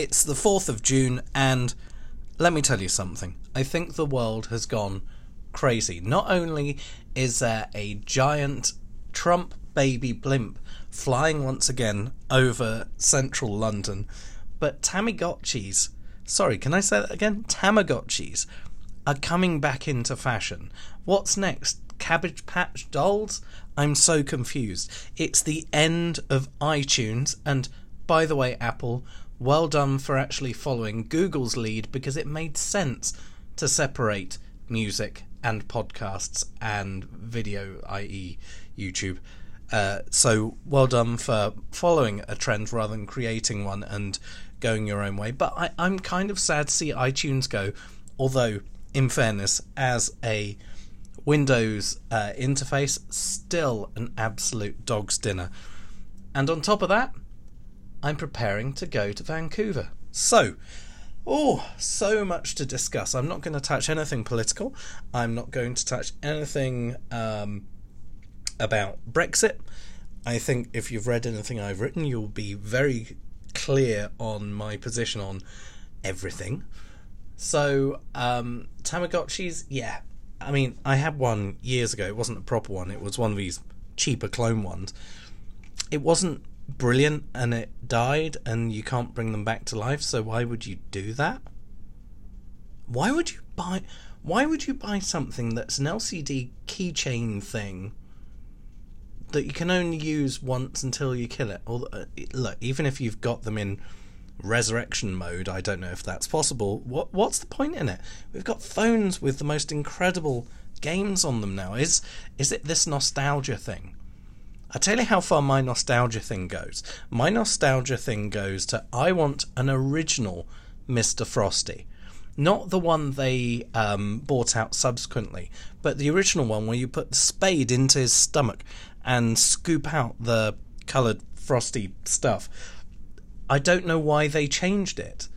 It's the 4th of June, and let me tell you something. I think the world has gone crazy. Not only is there a giant Trump baby blimp flying once again over central London, but Tamagotchis, sorry, can I say that again? Tamagotchis are coming back into fashion. What's next? Cabbage Patch Dolls? I'm so confused. It's the end of iTunes, and by the way, Apple, well done for actually following Google's lead because it made sense to separate music and podcasts and video, i.e., YouTube. Uh, so well done for following a trend rather than creating one and going your own way. But I, I'm kind of sad to see iTunes go, although, in fairness, as a Windows uh, interface, still an absolute dog's dinner. And on top of that, I'm preparing to go to Vancouver. So, oh, so much to discuss. I'm not going to touch anything political. I'm not going to touch anything um, about Brexit. I think if you've read anything I've written, you'll be very clear on my position on everything. So, um, Tamagotchis, yeah. I mean, I had one years ago. It wasn't a proper one, it was one of these cheaper clone ones. It wasn't brilliant and it died and you can't bring them back to life, so why would you do that? Why would you buy why would you buy something that's an LCD keychain thing that you can only use once until you kill it? Or uh, look, even if you've got them in resurrection mode, I don't know if that's possible. What what's the point in it? We've got phones with the most incredible games on them now. Is is it this nostalgia thing? I tell you how far my nostalgia thing goes. My nostalgia thing goes to I want an original Mr. Frosty. Not the one they um, bought out subsequently, but the original one where you put the spade into his stomach and scoop out the coloured frosty stuff. I don't know why they changed it.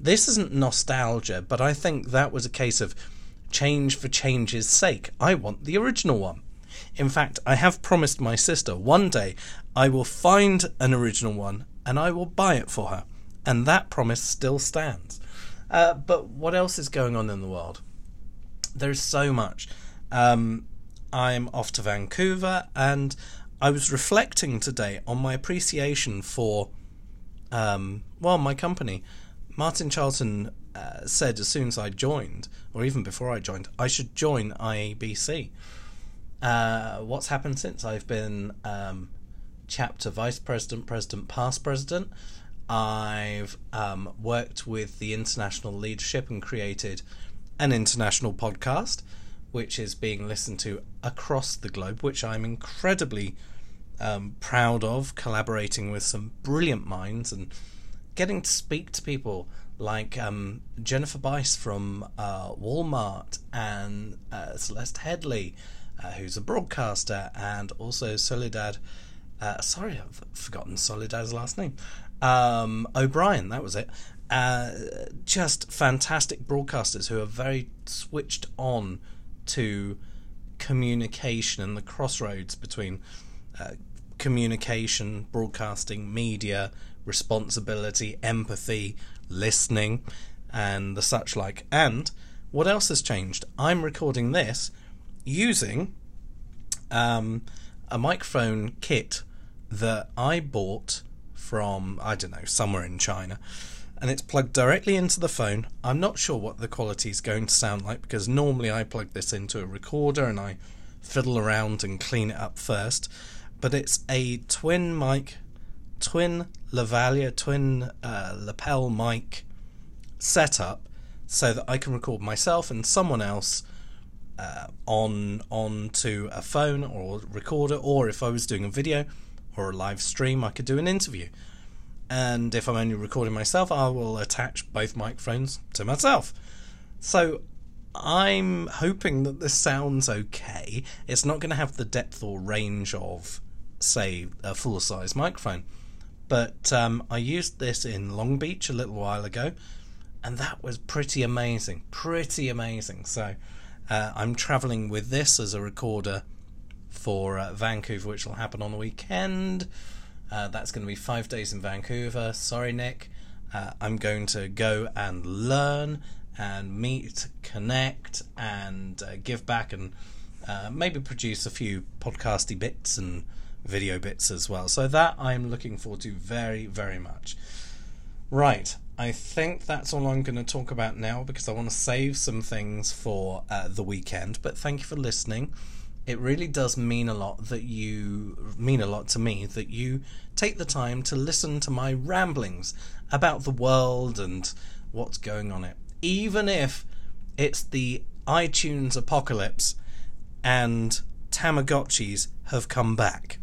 This isn't nostalgia, but I think that was a case of change for change's sake. I want the original one. In fact, I have promised my sister one day I will find an original one and I will buy it for her. And that promise still stands. Uh, but what else is going on in the world? There's so much. Um, I'm off to Vancouver and I was reflecting today on my appreciation for, um, well, my company. Martin Charlton uh, said as soon as I joined, or even before I joined, I should join IABC. Uh, what's happened since I've been um, chapter vice president, president, past president. I've um, worked with the international leadership and created an international podcast, which is being listened to across the globe, which I'm incredibly um, proud of, collaborating with some brilliant minds and getting to speak to people like um, Jennifer Bice from uh, Walmart and uh, Celeste Headlee uh, who's a broadcaster, and also Soledad. Uh, sorry, I've forgotten Soledad's last name. Um, O'Brien, that was it. Uh, just fantastic broadcasters who are very switched on to communication and the crossroads between uh, communication, broadcasting, media, responsibility, empathy, listening, and the such like. And what else has changed? I'm recording this using um, a microphone kit that I bought from, I don't know, somewhere in China. And it's plugged directly into the phone. I'm not sure what the quality is going to sound like because normally I plug this into a recorder and I fiddle around and clean it up first. But it's a twin mic, twin lavalier, twin uh, lapel mic setup so that I can record myself and someone else uh, on onto a phone or recorder, or if I was doing a video or a live stream, I could do an interview. And if I'm only recording myself, I will attach both microphones to myself. So I'm hoping that this sounds okay. It's not going to have the depth or range of, say, a full size microphone. But um, I used this in Long Beach a little while ago, and that was pretty amazing. Pretty amazing. So uh, I'm travelling with this as a recorder for uh, Vancouver, which will happen on the weekend. Uh, that's going to be five days in Vancouver. Sorry, Nick. Uh, I'm going to go and learn and meet, connect, and uh, give back, and uh, maybe produce a few podcasty bits and video bits as well. So that I'm looking forward to very, very much. Right, I think that's all I'm going to talk about now because I want to save some things for uh, the weekend. But thank you for listening. It really does mean a lot that you mean a lot to me that you take the time to listen to my ramblings about the world and what's going on it. Even if it's the iTunes apocalypse and Tamagotchis have come back.